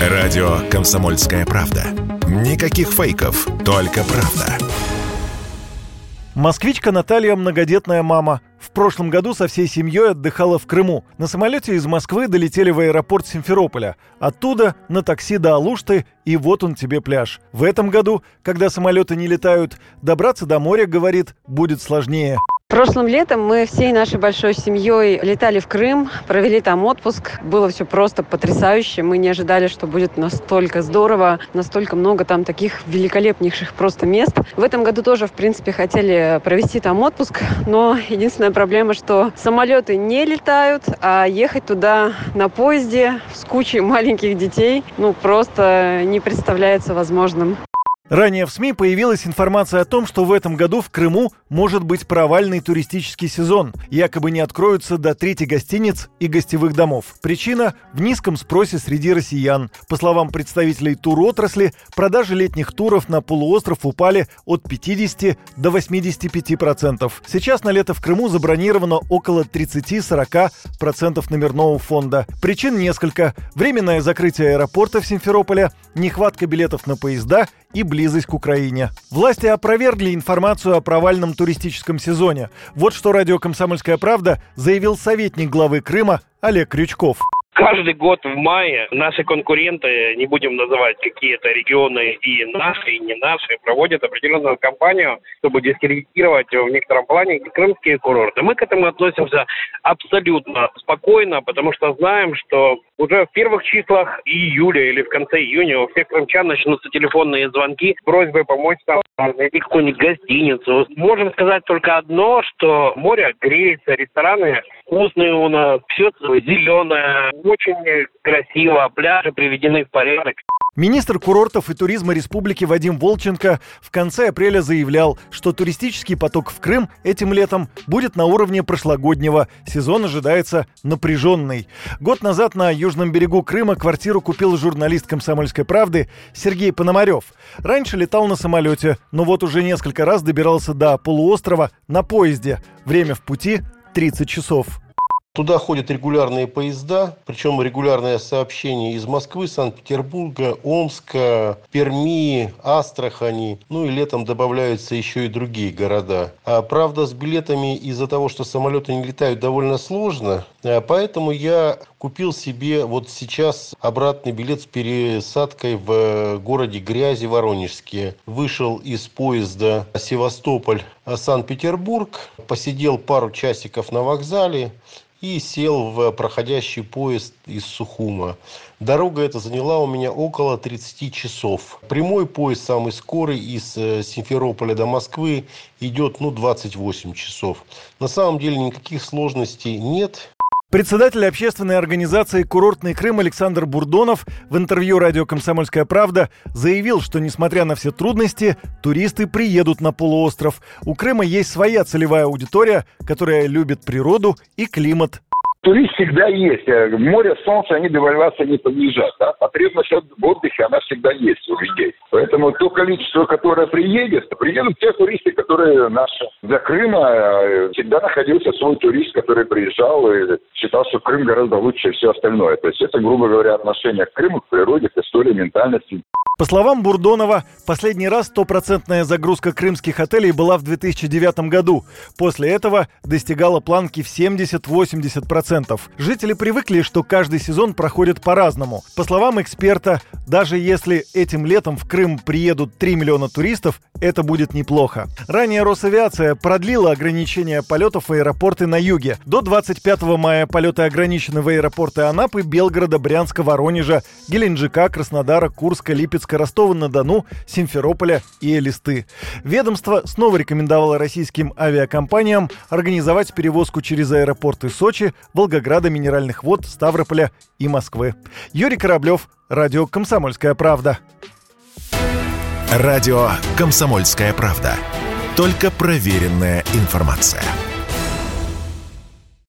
Радио «Комсомольская правда». Никаких фейков, только правда. Москвичка Наталья многодетная мама. В прошлом году со всей семьей отдыхала в Крыму. На самолете из Москвы долетели в аэропорт Симферополя. Оттуда на такси до Алушты, и вот он тебе пляж. В этом году, когда самолеты не летают, добраться до моря, говорит, будет сложнее. Прошлым летом мы всей нашей большой семьей летали в Крым, провели там отпуск. Было все просто потрясающе. Мы не ожидали, что будет настолько здорово, настолько много там таких великолепнейших просто мест. В этом году тоже, в принципе, хотели провести там отпуск, но единственная проблема, что самолеты не летают, а ехать туда на поезде с кучей маленьких детей, ну, просто не представляется возможным. Ранее в СМИ появилась информация о том, что в этом году в Крыму может быть провальный туристический сезон. Якобы не откроются до трети гостиниц и гостевых домов. Причина – в низком спросе среди россиян. По словам представителей туротрасли, продажи летних туров на полуостров упали от 50 до 85%. Сейчас на лето в Крыму забронировано около 30-40% номерного фонда. Причин несколько. Временное закрытие аэропорта в Симферополе, нехватка билетов на поезда – и близость к Украине. Власти опровергли информацию о провальном туристическом сезоне. Вот что радио «Комсомольская правда» заявил советник главы Крыма Олег Крючков. Каждый год в мае наши конкуренты, не будем называть какие-то регионы и наши, и не наши, проводят определенную кампанию, чтобы дискредитировать в некотором плане крымские курорты. Мы к этому относимся абсолютно спокойно, потому что знаем, что уже в первых числах июля или в конце июня у всех крымчан начнутся телефонные звонки с просьбой помочь нам найти какую-нибудь гостиницу. Можем сказать только одно, что море греется, рестораны вкусные у нас, все зеленое, очень красиво, пляжи приведены в порядок. Министр курортов и туризма республики Вадим Волченко в конце апреля заявлял, что туристический поток в Крым этим летом будет на уровне прошлогоднего. Сезон ожидается напряженный. Год назад на южном берегу Крыма квартиру купил журналист «Комсомольской правды» Сергей Пономарев. Раньше летал на самолете, но вот уже несколько раз добирался до полуострова на поезде. Время в пути 30 часов. Туда ходят регулярные поезда, причем регулярное сообщение из Москвы, Санкт-Петербурга, Омска, Перми, Астрахани. Ну и летом добавляются еще и другие города. А, правда, с билетами из-за того, что самолеты не летают, довольно сложно. А, поэтому я купил себе вот сейчас обратный билет с пересадкой в городе Грязи Воронежске. Вышел из поезда Севастополь-Санкт-Петербург, посидел пару часиков на вокзале, и сел в проходящий поезд из Сухума. Дорога эта заняла у меня около 30 часов. Прямой поезд, самый скорый, из э, Симферополя до Москвы идет ну, 28 часов. На самом деле никаких сложностей нет. Председатель общественной организации «Курортный Крым» Александр Бурдонов в интервью радио «Комсомольская правда» заявил, что, несмотря на все трудности, туристы приедут на полуостров. У Крыма есть своя целевая аудитория, которая любит природу и климат Турист всегда есть. Э, море, солнце, они девальвации не подлежат. Да? Потребность в отдыхе, она всегда есть у людей. Поэтому то количество, которое приедет, приедут те туристы, которые наши. Для Крыма э, всегда находился свой турист, который приезжал и считал, что Крым гораздо лучше, все остальное. То есть это, грубо говоря, отношение к Крыму, к природе, к истории, ментальности. По словам Бурдонова, последний раз стопроцентная загрузка крымских отелей была в 2009 году. После этого достигала планки в 70-80%. Жители привыкли, что каждый сезон проходит по-разному. По словам эксперта, даже если этим летом в Крым приедут 3 миллиона туристов, это будет неплохо. Ранее Росавиация продлила ограничения полетов в аэропорты на юге. До 25 мая полеты ограничены в аэропорты Анапы, Белгорода, Брянска, Воронежа, Геленджика, Краснодара, Курска, Липецка, Ростова-на-Дону, Симферополя и Элисты. Ведомство снова рекомендовало российским авиакомпаниям организовать перевозку через аэропорты Сочи, Волгограда, Минеральных вод, Ставрополя и Москвы. Юрий Кораблев, Радио «Комсомольская правда». Радио «Комсомольская правда». Только проверенная информация.